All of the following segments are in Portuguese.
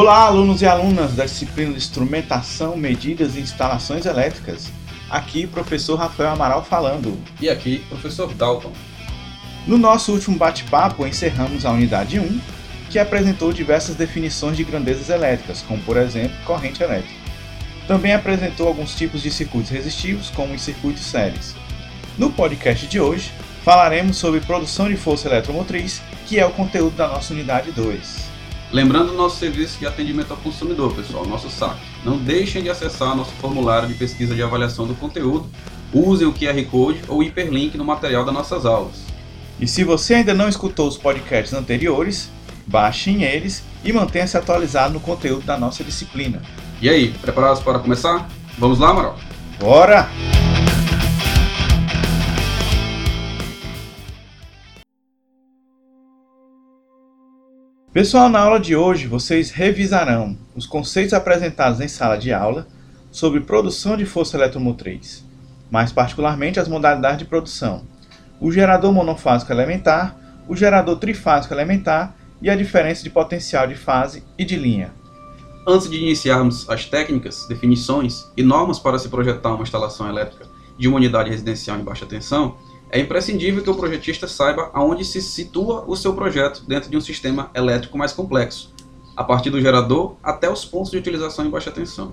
Olá, alunos e alunas da disciplina de Instrumentação, Medidas e Instalações Elétricas. Aqui, professor Rafael Amaral falando. E aqui, professor Dalton. No nosso último bate-papo, encerramos a unidade 1, que apresentou diversas definições de grandezas elétricas, como por exemplo, corrente elétrica. Também apresentou alguns tipos de circuitos resistivos, como os circuitos séries. No podcast de hoje, falaremos sobre produção de força eletromotriz, que é o conteúdo da nossa unidade 2. Lembrando o nosso serviço de atendimento ao consumidor, pessoal, nosso SAC. Não deixem de acessar nosso formulário de pesquisa de avaliação do conteúdo, usem o QR Code ou hiperlink no material das nossas aulas. E se você ainda não escutou os podcasts anteriores, baixem eles e mantenha-se atualizado no conteúdo da nossa disciplina. E aí, preparados para começar? Vamos lá, Amaral? Bora! Pessoal, na aula de hoje vocês revisarão os conceitos apresentados em sala de aula sobre produção de força eletromotriz, mais particularmente as modalidades de produção, o gerador monofásico elementar, o gerador trifásico elementar e a diferença de potencial de fase e de linha. Antes de iniciarmos as técnicas, definições e normas para se projetar uma instalação elétrica de uma unidade residencial em baixa tensão, é imprescindível que o projetista saiba aonde se situa o seu projeto dentro de um sistema elétrico mais complexo, a partir do gerador até os pontos de utilização em baixa tensão.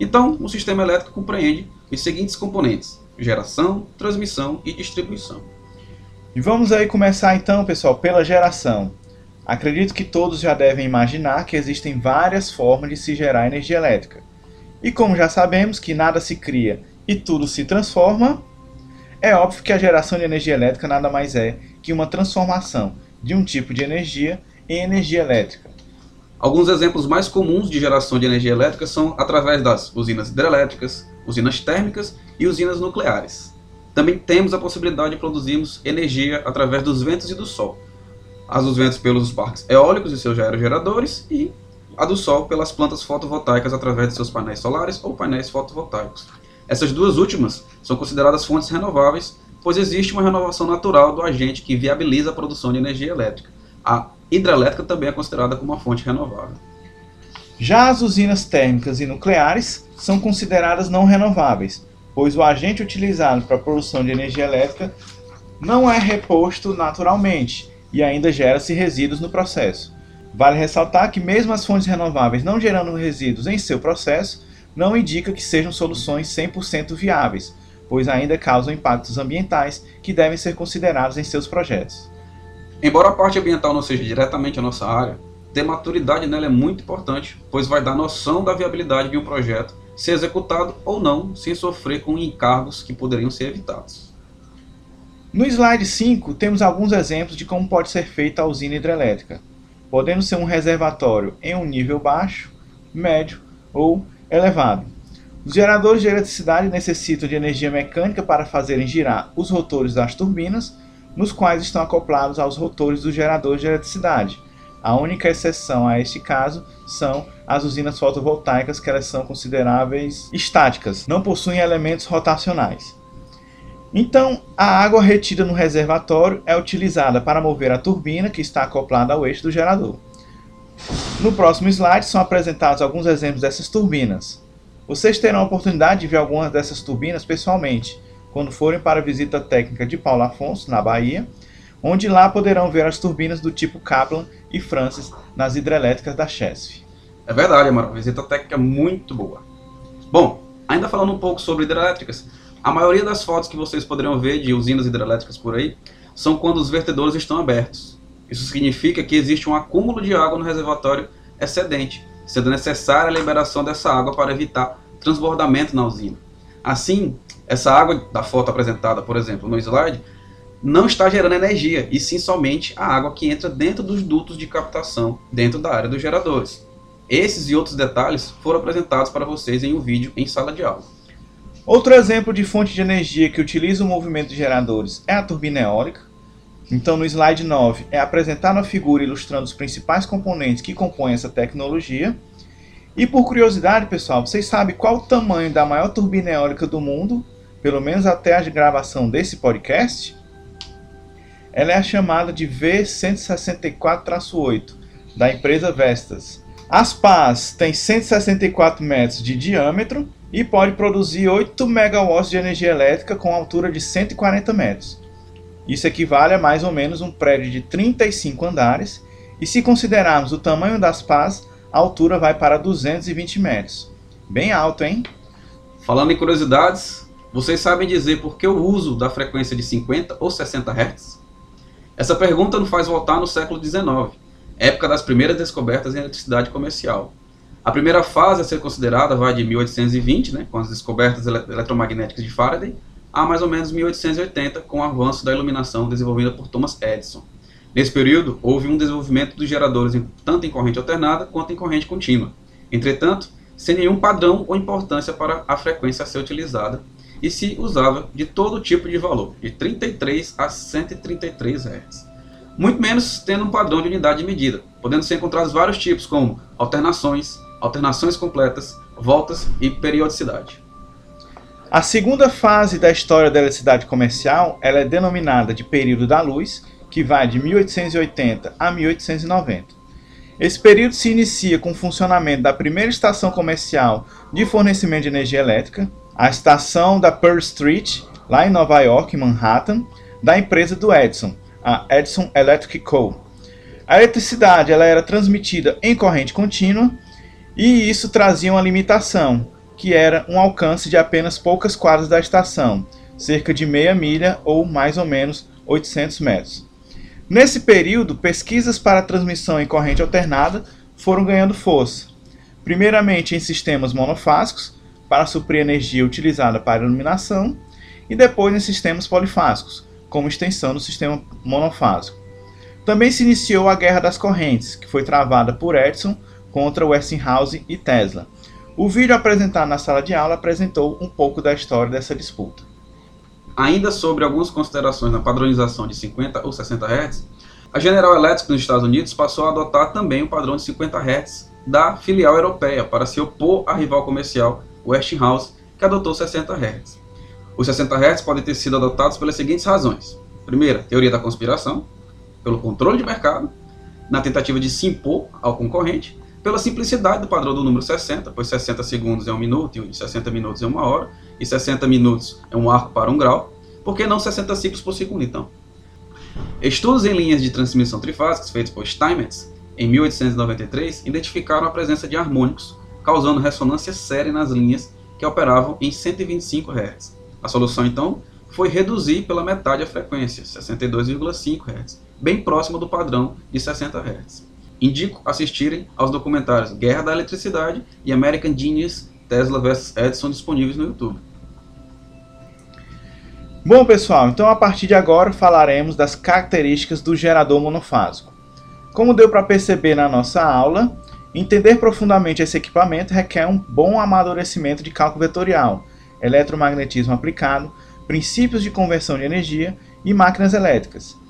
Então, o sistema elétrico compreende os seguintes componentes: geração, transmissão e distribuição. E vamos aí começar então, pessoal, pela geração. Acredito que todos já devem imaginar que existem várias formas de se gerar energia elétrica. E como já sabemos que nada se cria e tudo se transforma, é óbvio que a geração de energia elétrica nada mais é que uma transformação de um tipo de energia em energia elétrica. Alguns exemplos mais comuns de geração de energia elétrica são através das usinas hidrelétricas, usinas térmicas e usinas nucleares. Também temos a possibilidade de produzirmos energia através dos ventos e do sol. As dos ventos pelos parques eólicos e seus aerogeradores e a do sol pelas plantas fotovoltaicas através de seus painéis solares ou painéis fotovoltaicos. Essas duas últimas são consideradas fontes renováveis, pois existe uma renovação natural do agente que viabiliza a produção de energia elétrica. A hidrelétrica também é considerada como uma fonte renovável. Já as usinas térmicas e nucleares são consideradas não renováveis, pois o agente utilizado para a produção de energia elétrica não é reposto naturalmente e ainda gera-se resíduos no processo. Vale ressaltar que, mesmo as fontes renováveis não gerando resíduos em seu processo, não indica que sejam soluções 100% viáveis, pois ainda causam impactos ambientais que devem ser considerados em seus projetos. Embora a parte ambiental não seja diretamente a nossa área, ter maturidade nela é muito importante, pois vai dar noção da viabilidade de um projeto ser executado ou não, sem sofrer com encargos que poderiam ser evitados. No slide 5, temos alguns exemplos de como pode ser feita a usina hidrelétrica, podendo ser um reservatório em um nível baixo, médio ou elevado. Os geradores de eletricidade necessitam de energia mecânica para fazerem girar os rotores das turbinas, nos quais estão acoplados aos rotores dos geradores de eletricidade. A única exceção a este caso são as usinas fotovoltaicas, que elas são consideráveis estáticas, não possuem elementos rotacionais. Então, a água retida no reservatório é utilizada para mover a turbina que está acoplada ao eixo do gerador. No próximo slide são apresentados alguns exemplos dessas turbinas. Vocês terão a oportunidade de ver algumas dessas turbinas pessoalmente, quando forem para a visita técnica de Paulo Afonso, na Bahia, onde lá poderão ver as turbinas do tipo Kaplan e Francis nas hidrelétricas da Chesf. É verdade, Amaral, visita técnica muito boa. Bom, ainda falando um pouco sobre hidrelétricas, a maioria das fotos que vocês poderão ver de usinas hidrelétricas por aí são quando os vertedores estão abertos. Isso significa que existe um acúmulo de água no reservatório excedente, sendo necessária a liberação dessa água para evitar transbordamento na usina. Assim, essa água da foto apresentada, por exemplo, no slide, não está gerando energia, e sim somente a água que entra dentro dos dutos de captação, dentro da área dos geradores. Esses e outros detalhes foram apresentados para vocês em um vídeo em sala de aula. Outro exemplo de fonte de energia que utiliza o movimento de geradores é a turbina eólica, então, no slide 9 é apresentar uma figura ilustrando os principais componentes que compõem essa tecnologia. E por curiosidade, pessoal, vocês sabem qual o tamanho da maior turbina eólica do mundo, pelo menos até a gravação desse podcast? Ela é a chamada de V164-8, da empresa Vestas. As pás têm 164 metros de diâmetro e pode produzir 8 megawatts de energia elétrica com altura de 140 metros. Isso equivale a mais ou menos um prédio de 35 andares, e se considerarmos o tamanho das pás, a altura vai para 220 metros. Bem alto, hein? Falando em curiosidades, vocês sabem dizer por que o uso da frequência de 50 ou 60 Hz? Essa pergunta nos faz voltar no século XIX, época das primeiras descobertas em eletricidade comercial. A primeira fase a ser considerada vai de 1820, né, com as descobertas eletromagnéticas de Faraday, a mais ou menos 1880, com o avanço da iluminação desenvolvida por Thomas Edison. Nesse período, houve um desenvolvimento dos geradores tanto em corrente alternada quanto em corrente contínua. Entretanto, sem nenhum padrão ou importância para a frequência a ser utilizada, e se usava de todo tipo de valor, de 33 a 133 Hz. Muito menos tendo um padrão de unidade de medida, podendo ser encontrados vários tipos, como alternações, alternações completas, voltas e periodicidade. A segunda fase da história da eletricidade comercial ela é denominada de período da luz, que vai de 1880 a 1890. Esse período se inicia com o funcionamento da primeira estação comercial de fornecimento de energia elétrica, a estação da Pearl Street, lá em Nova York, Manhattan, da empresa do Edison, a Edison Electric Co. A eletricidade ela era transmitida em corrente contínua e isso trazia uma limitação, que era um alcance de apenas poucas quadras da estação, cerca de meia milha ou mais ou menos 800 metros. Nesse período, pesquisas para transmissão em corrente alternada foram ganhando força, primeiramente em sistemas monofásicos, para suprir energia utilizada para iluminação, e depois em sistemas polifásicos, como extensão do sistema monofásico. Também se iniciou a Guerra das Correntes, que foi travada por Edison contra Westinghouse e Tesla. O vídeo apresentado na sala de aula apresentou um pouco da história dessa disputa. Ainda sobre algumas considerações na padronização de 50 ou 60 Hz, a General Electric nos Estados Unidos passou a adotar também o padrão de 50 Hz da filial europeia para se opor à rival comercial Westinghouse, que adotou 60 Hz. Os 60 Hz podem ter sido adotados pelas seguintes razões. Primeira, teoria da conspiração, pelo controle de mercado, na tentativa de se impor ao concorrente, pela simplicidade do padrão do número 60, pois 60 segundos é um minuto e 60 minutos é uma hora, e 60 minutos é um arco para um grau, por que não 60 ciclos por segundo então? Estudos em linhas de transmissão trifásicas feitos por Steinmetz em 1893 identificaram a presença de harmônicos, causando ressonância séria nas linhas que operavam em 125 Hz. A solução então foi reduzir pela metade a frequência, 62,5 Hz, bem próximo do padrão de 60 Hz. Indico assistirem aos documentários Guerra da Eletricidade e American Genius Tesla vs Edison disponíveis no YouTube. Bom, pessoal, então a partir de agora falaremos das características do gerador monofásico. Como deu para perceber na nossa aula, entender profundamente esse equipamento requer um bom amadurecimento de cálculo vetorial, eletromagnetismo aplicado, princípios de conversão de energia e máquinas elétricas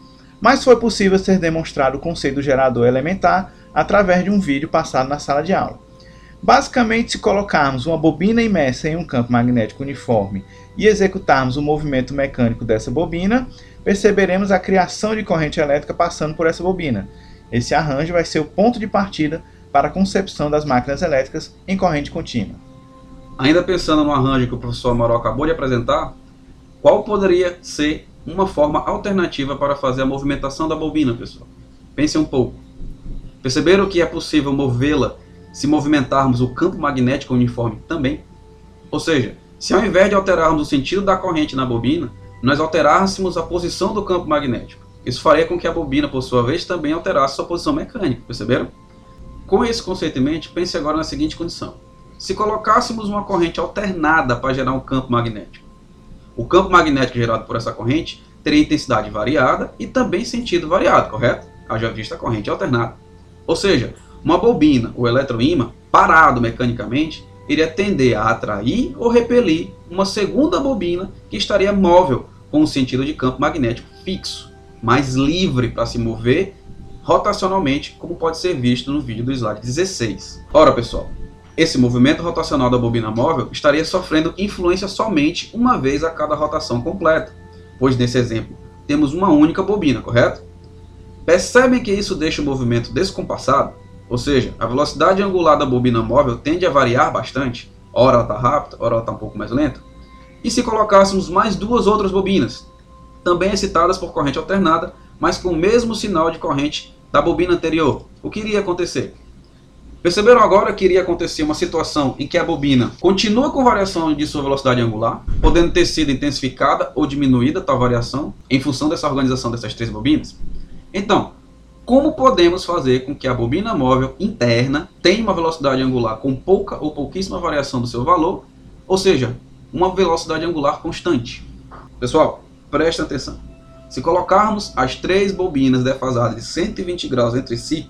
mas foi possível ser demonstrado o conceito do gerador elementar através de um vídeo passado na sala de aula. Basicamente, se colocarmos uma bobina imersa em um campo magnético uniforme e executarmos o movimento mecânico dessa bobina, perceberemos a criação de corrente elétrica passando por essa bobina. Esse arranjo vai ser o ponto de partida para a concepção das máquinas elétricas em corrente contínua. Ainda pensando no arranjo que o professor Amaral acabou de apresentar, qual poderia ser uma forma alternativa para fazer a movimentação da bobina, pessoal. Pense um pouco. Perceberam que é possível movê-la se movimentarmos o campo magnético uniforme também? Ou seja, se ao invés de alterarmos o sentido da corrente na bobina, nós alterássemos a posição do campo magnético. Isso faria com que a bobina, por sua vez, também alterasse sua posição mecânica, perceberam? Com esse conceito em mente, pense agora na seguinte condição. Se colocássemos uma corrente alternada para gerar um campo magnético, o campo magnético gerado por essa corrente teria intensidade variada e também sentido variado, correto? Haja vista corrente alternada. Ou seja, uma bobina, o eletroímã, parado mecanicamente, iria tender a atrair ou repelir uma segunda bobina que estaria móvel com um sentido de campo magnético fixo, mais livre para se mover rotacionalmente, como pode ser visto no vídeo do slide 16. Ora, pessoal, esse movimento rotacional da bobina móvel estaria sofrendo influência somente uma vez a cada rotação completa, pois nesse exemplo temos uma única bobina, correto? Percebem que isso deixa o movimento descompassado? ou seja, a velocidade angular da bobina móvel tende a variar bastante, ora ela está rápida, ora ela está um pouco mais lenta, e se colocássemos mais duas outras bobinas, também excitadas por corrente alternada, mas com o mesmo sinal de corrente da bobina anterior, o que iria acontecer? Perceberam agora que iria acontecer uma situação em que a bobina continua com variação de sua velocidade angular, podendo ter sido intensificada ou diminuída tal variação em função dessa organização dessas três bobinas? Então, como podemos fazer com que a bobina móvel interna tenha uma velocidade angular com pouca ou pouquíssima variação do seu valor, ou seja, uma velocidade angular constante? Pessoal, prestem atenção. Se colocarmos as três bobinas defasadas de 120 graus entre si,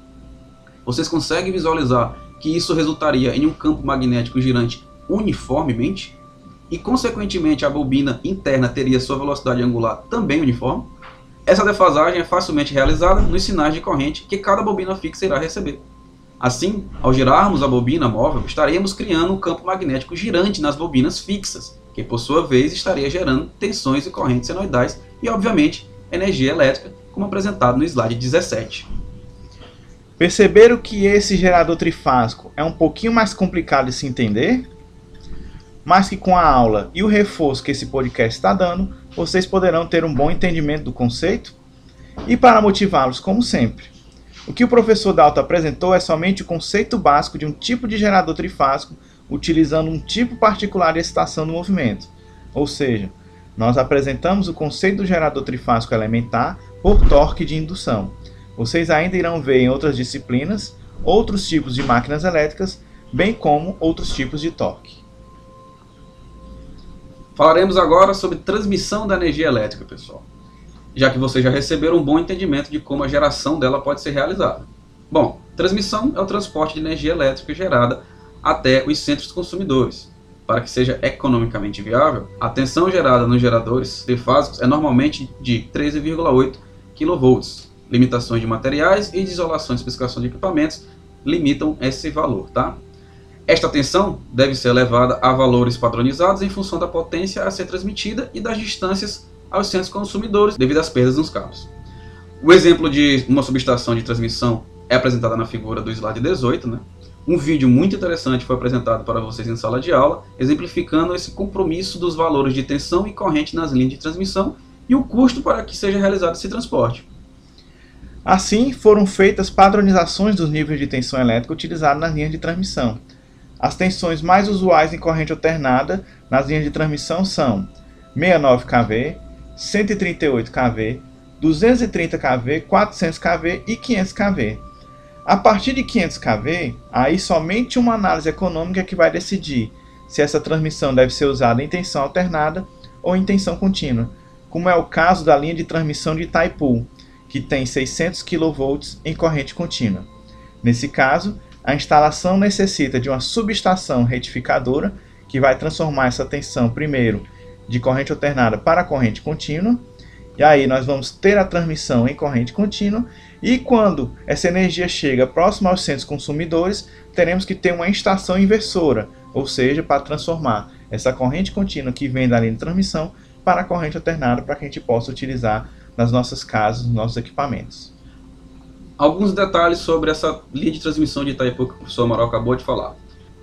vocês conseguem visualizar que isso resultaria em um campo magnético girante uniformemente? E, consequentemente, a bobina interna teria sua velocidade angular também uniforme? Essa defasagem é facilmente realizada nos sinais de corrente que cada bobina fixa irá receber. Assim, ao girarmos a bobina móvel, estaremos criando um campo magnético girante nas bobinas fixas, que por sua vez estaria gerando tensões e correntes senoidais e, obviamente, energia elétrica, como apresentado no slide 17. Perceberam que esse gerador trifásico é um pouquinho mais complicado de se entender? Mas que com a aula e o reforço que esse podcast está dando, vocês poderão ter um bom entendimento do conceito? E para motivá-los, como sempre, o que o professor Dalton apresentou é somente o conceito básico de um tipo de gerador trifásico utilizando um tipo particular de excitação do movimento. Ou seja, nós apresentamos o conceito do gerador trifásico elementar por torque de indução vocês ainda irão ver em outras disciplinas outros tipos de máquinas elétricas, bem como outros tipos de torque. Falaremos agora sobre transmissão da energia elétrica, pessoal, já que vocês já receberam um bom entendimento de como a geração dela pode ser realizada. Bom, transmissão é o transporte de energia elétrica gerada até os centros consumidores. Para que seja economicamente viável, a tensão gerada nos geradores trifásicos é normalmente de 13,8 kV, limitações de materiais e de isolação e especificação de equipamentos limitam esse valor, tá? Esta tensão deve ser elevada a valores padronizados em função da potência a ser transmitida e das distâncias aos centros consumidores devido às perdas nos cabos. O exemplo de uma subestação de transmissão é apresentado na figura do slide 18, né? Um vídeo muito interessante foi apresentado para vocês em sala de aula, exemplificando esse compromisso dos valores de tensão e corrente nas linhas de transmissão e o custo para que seja realizado esse transporte. Assim, foram feitas padronizações dos níveis de tensão elétrica utilizados nas linhas de transmissão. As tensões mais usuais em corrente alternada nas linhas de transmissão são 69 kV, 138 kV, 230 kV, 400 kV e 500 kV. A partir de 500 kV, aí somente uma análise econômica é que vai decidir se essa transmissão deve ser usada em tensão alternada ou em tensão contínua, como é o caso da linha de transmissão de Itaipu, que tem 600 kV em corrente contínua. Nesse caso, a instalação necessita de uma subestação retificadora que vai transformar essa tensão primeiro de corrente alternada para corrente contínua. E aí nós vamos ter a transmissão em corrente contínua e quando essa energia chega próximo aos centros consumidores, teremos que ter uma estação inversora, ou seja, para transformar essa corrente contínua que vem da linha de transmissão para a corrente alternada para que a gente possa utilizar nas nossas casas, nos nossos equipamentos. Alguns detalhes sobre essa linha de transmissão de Itaipu que o professor Amaral acabou de falar.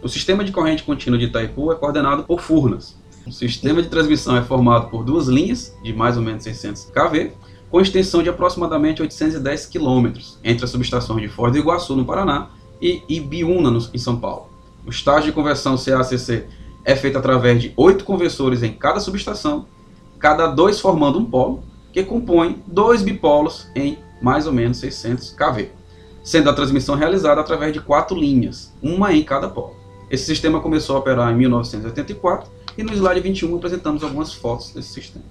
O sistema de corrente contínua de Itaipu é coordenado por furnas. O sistema de transmissão é formado por duas linhas de mais ou menos 600 kV, com extensão de aproximadamente 810 km entre as subestações de Foz do Iguaçu, no Paraná, e Ibiúna, em São Paulo. O estágio de conversão CACC é feito através de oito conversores em cada subestação, cada dois formando um polo, que compõe dois bipolos em mais ou menos 600 kV, sendo a transmissão realizada através de quatro linhas, uma em cada polo. Esse sistema começou a operar em 1984 e no slide 21 apresentamos algumas fotos desse sistema.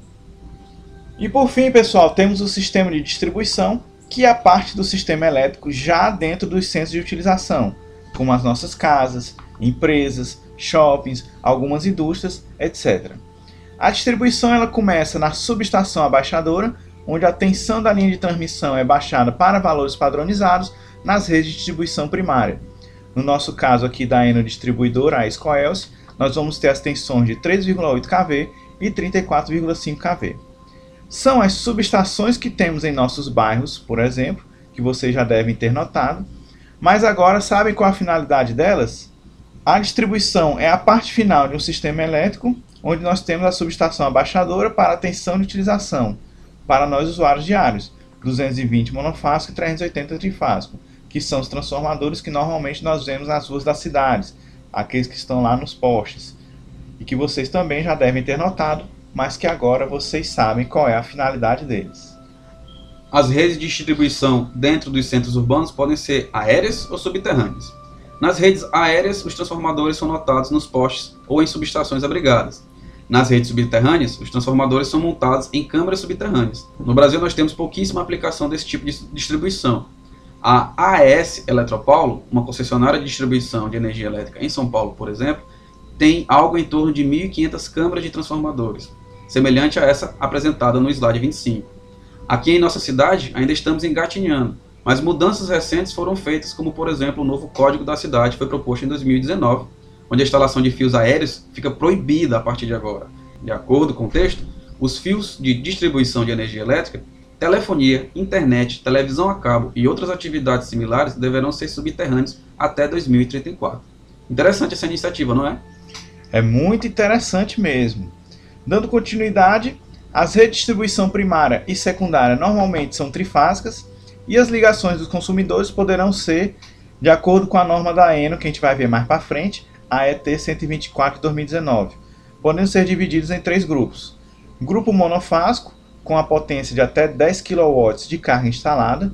E por fim, pessoal, temos o sistema de distribuição, que é a parte do sistema elétrico já dentro dos centros de utilização, como as nossas casas, empresas, shoppings, algumas indústrias, etc. A distribuição ela começa na subestação abaixadora, onde a tensão da linha de transmissão é baixada para valores padronizados nas redes de distribuição primária. No nosso caso aqui da Eno distribuidora, a Escoels, nós vamos ter as tensões de 3,8 kV e 34,5 kV. São as subestações que temos em nossos bairros, por exemplo, que vocês já devem ter notado. Mas agora, sabem qual a finalidade delas? A distribuição é a parte final de um sistema elétrico, onde nós temos a subestação abaixadora para a tensão de utilização, para nós usuários diários, 220 monofásico e 380 trifásico, que são os transformadores que normalmente nós vemos nas ruas das cidades, aqueles que estão lá nos postes, e que vocês também já devem ter notado, mas que agora vocês sabem qual é a finalidade deles. As redes de distribuição dentro dos centros urbanos podem ser aéreas ou subterrâneas. Nas redes aéreas, os transformadores são notados nos postes ou em subestações abrigadas. Nas redes subterrâneas, os transformadores são montados em câmaras subterrâneas. No Brasil, nós temos pouquíssima aplicação desse tipo de distribuição. A AES Eletropaulo, uma concessionária de distribuição de energia elétrica em São Paulo, por exemplo, tem algo em torno de 1.500 câmaras de transformadores, semelhante a essa apresentada no slide 25. Aqui em nossa cidade ainda estamos engatinhando, mas mudanças recentes foram feitas, como por exemplo o novo Código da Cidade foi proposto em 2019, onde a instalação de fios aéreos fica proibida a partir de agora. De acordo com o texto, os fios de distribuição de energia elétrica, telefonia, internet, televisão a cabo e outras atividades similares deverão ser subterrâneos até 2034. Interessante essa iniciativa, não é? É muito interessante mesmo. Dando continuidade, as redes de distribuição primária e secundária normalmente são trifásicas e as ligações dos consumidores poderão ser, de acordo com a norma da ENO, que a gente vai ver mais para frente, a ET 124 2019, podendo ser divididos em três grupos. Grupo monofásico, com a potência de até 10 kW de carga instalada,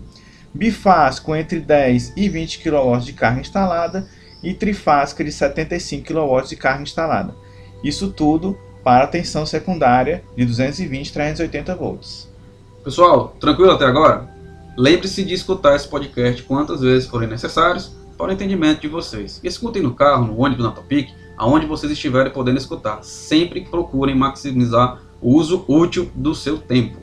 bifásico entre 10 e 20 kW de carga instalada e trifásica de 75 kW de carga instalada. Isso tudo para a tensão secundária de 220 380 volts. Pessoal, tranquilo até agora? Lembre-se de escutar esse podcast quantas vezes forem necessários para o entendimento de vocês. Escutem no carro, no ônibus, na Topic, aonde vocês estiverem podendo escutar. Sempre procurem maximizar o uso útil do seu tempo.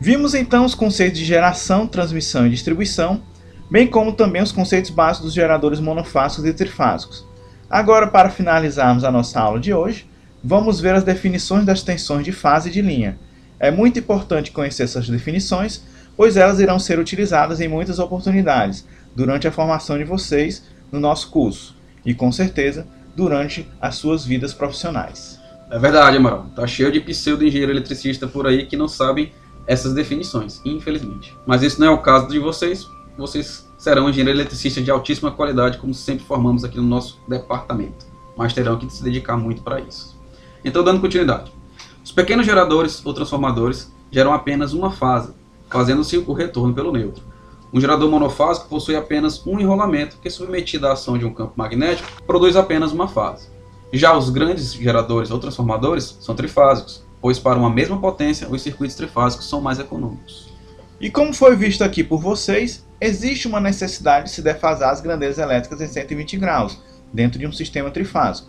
Vimos então os conceitos de geração, transmissão e distribuição, bem como também os conceitos básicos dos geradores monofásicos e trifásicos. Agora, para finalizarmos a nossa aula de hoje, vamos ver as definições das tensões de fase e de linha. É muito importante conhecer essas definições, pois elas irão ser utilizadas em muitas oportunidades durante a formação de vocês no nosso curso e, com certeza, durante as suas vidas profissionais. É verdade, Amaral. Tá cheio de pseudo-engenheiro eletricista por aí que não sabem essas definições, infelizmente. Mas isso não é o caso de vocês. Vocês serão engenheiros eletricistas de altíssima qualidade, como sempre formamos aqui no nosso departamento. Mas terão que se dedicar muito para isso. Então, dando continuidade. Os pequenos geradores ou transformadores geram apenas uma fase, fazendo-se o retorno pelo neutro. Um gerador monofásico possui apenas um enrolamento que, submetido à ação de um campo magnético, produz apenas uma fase. Já os grandes geradores ou transformadores são trifásicos, pois para uma mesma potência os circuitos trifásicos são mais econômicos. E como foi visto aqui por vocês, existe uma necessidade de se defasar as grandezas elétricas em 120 graus, dentro de um sistema trifásico.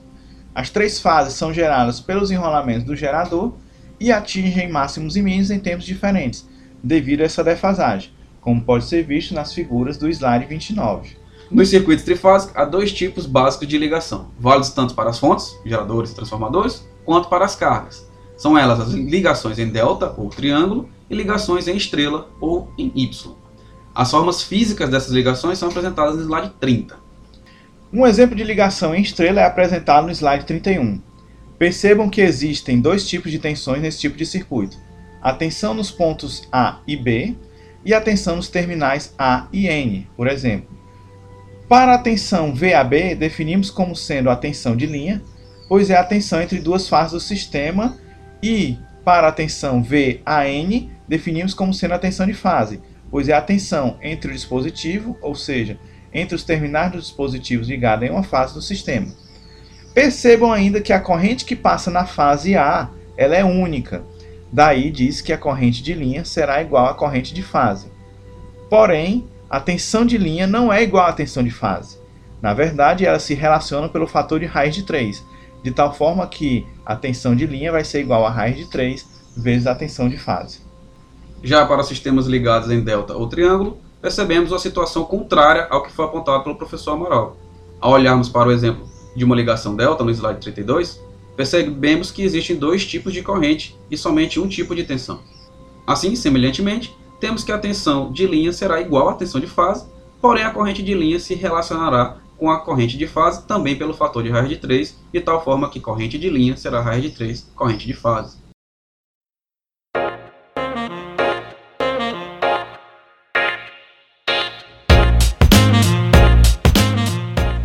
As três fases são geradas pelos enrolamentos do gerador e atingem máximos e mínimos em tempos diferentes, devido a essa defasagem como pode ser visto nas figuras do slide 29. Nos circuitos trifásicos, há dois tipos básicos de ligação, válidos tanto para as fontes, geradores e transformadores, quanto para as cargas. São elas as ligações em delta ou triângulo e ligações em estrela ou em Y. As formas físicas dessas ligações são apresentadas no slide 30. Um exemplo de ligação em estrela é apresentado no slide 31. Percebam que existem dois tipos de tensões nesse tipo de circuito. A tensão nos pontos A e B e a tensão nos terminais A e N, por exemplo. Para a tensão VAB, definimos como sendo a tensão de linha, pois é a tensão entre duas fases do sistema, e para a tensão VAN, definimos como sendo a tensão de fase, pois é a tensão entre o dispositivo, ou seja, entre os terminais dos dispositivos ligados em uma fase do sistema. Percebam ainda que a corrente que passa na fase A ela é única, Daí diz que a corrente de linha será igual à corrente de fase. Porém, a tensão de linha não é igual à tensão de fase. Na verdade, elas se relacionam pelo fator de raiz de 3, de tal forma que a tensão de linha vai ser igual a raiz de 3 vezes a tensão de fase. Já para sistemas ligados em delta ou triângulo, percebemos a situação contrária ao que foi apontado pelo professor Amaral. Ao olharmos para o exemplo de uma ligação delta no slide 32, percebemos que existem dois tipos de corrente e somente um tipo de tensão. Assim, semelhantemente, temos que a tensão de linha será igual à tensão de fase, porém a corrente de linha se relacionará com a corrente de fase também pelo fator de raiz de 3, de tal forma que corrente de linha será raiz de 3, corrente de fase.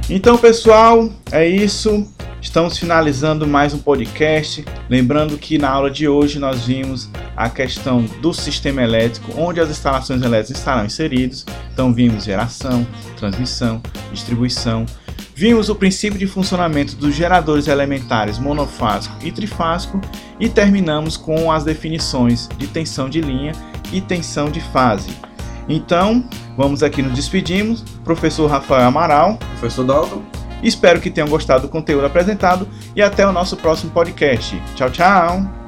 Então, pessoal, é isso. Estamos finalizando mais um podcast. Lembrando que na aula de hoje nós vimos a questão do sistema elétrico, onde as instalações elétricas estarão inseridas. Então, vimos geração, transmissão, distribuição. Vimos o princípio de funcionamento dos geradores elementares monofásico e trifásico e terminamos com as definições de tensão de linha e tensão de fase. Então, vamos aqui nos despedimos. Professor Rafael Amaral. Professor Dalton. Espero que tenham gostado do conteúdo apresentado e até o nosso próximo podcast. Tchau, tchau!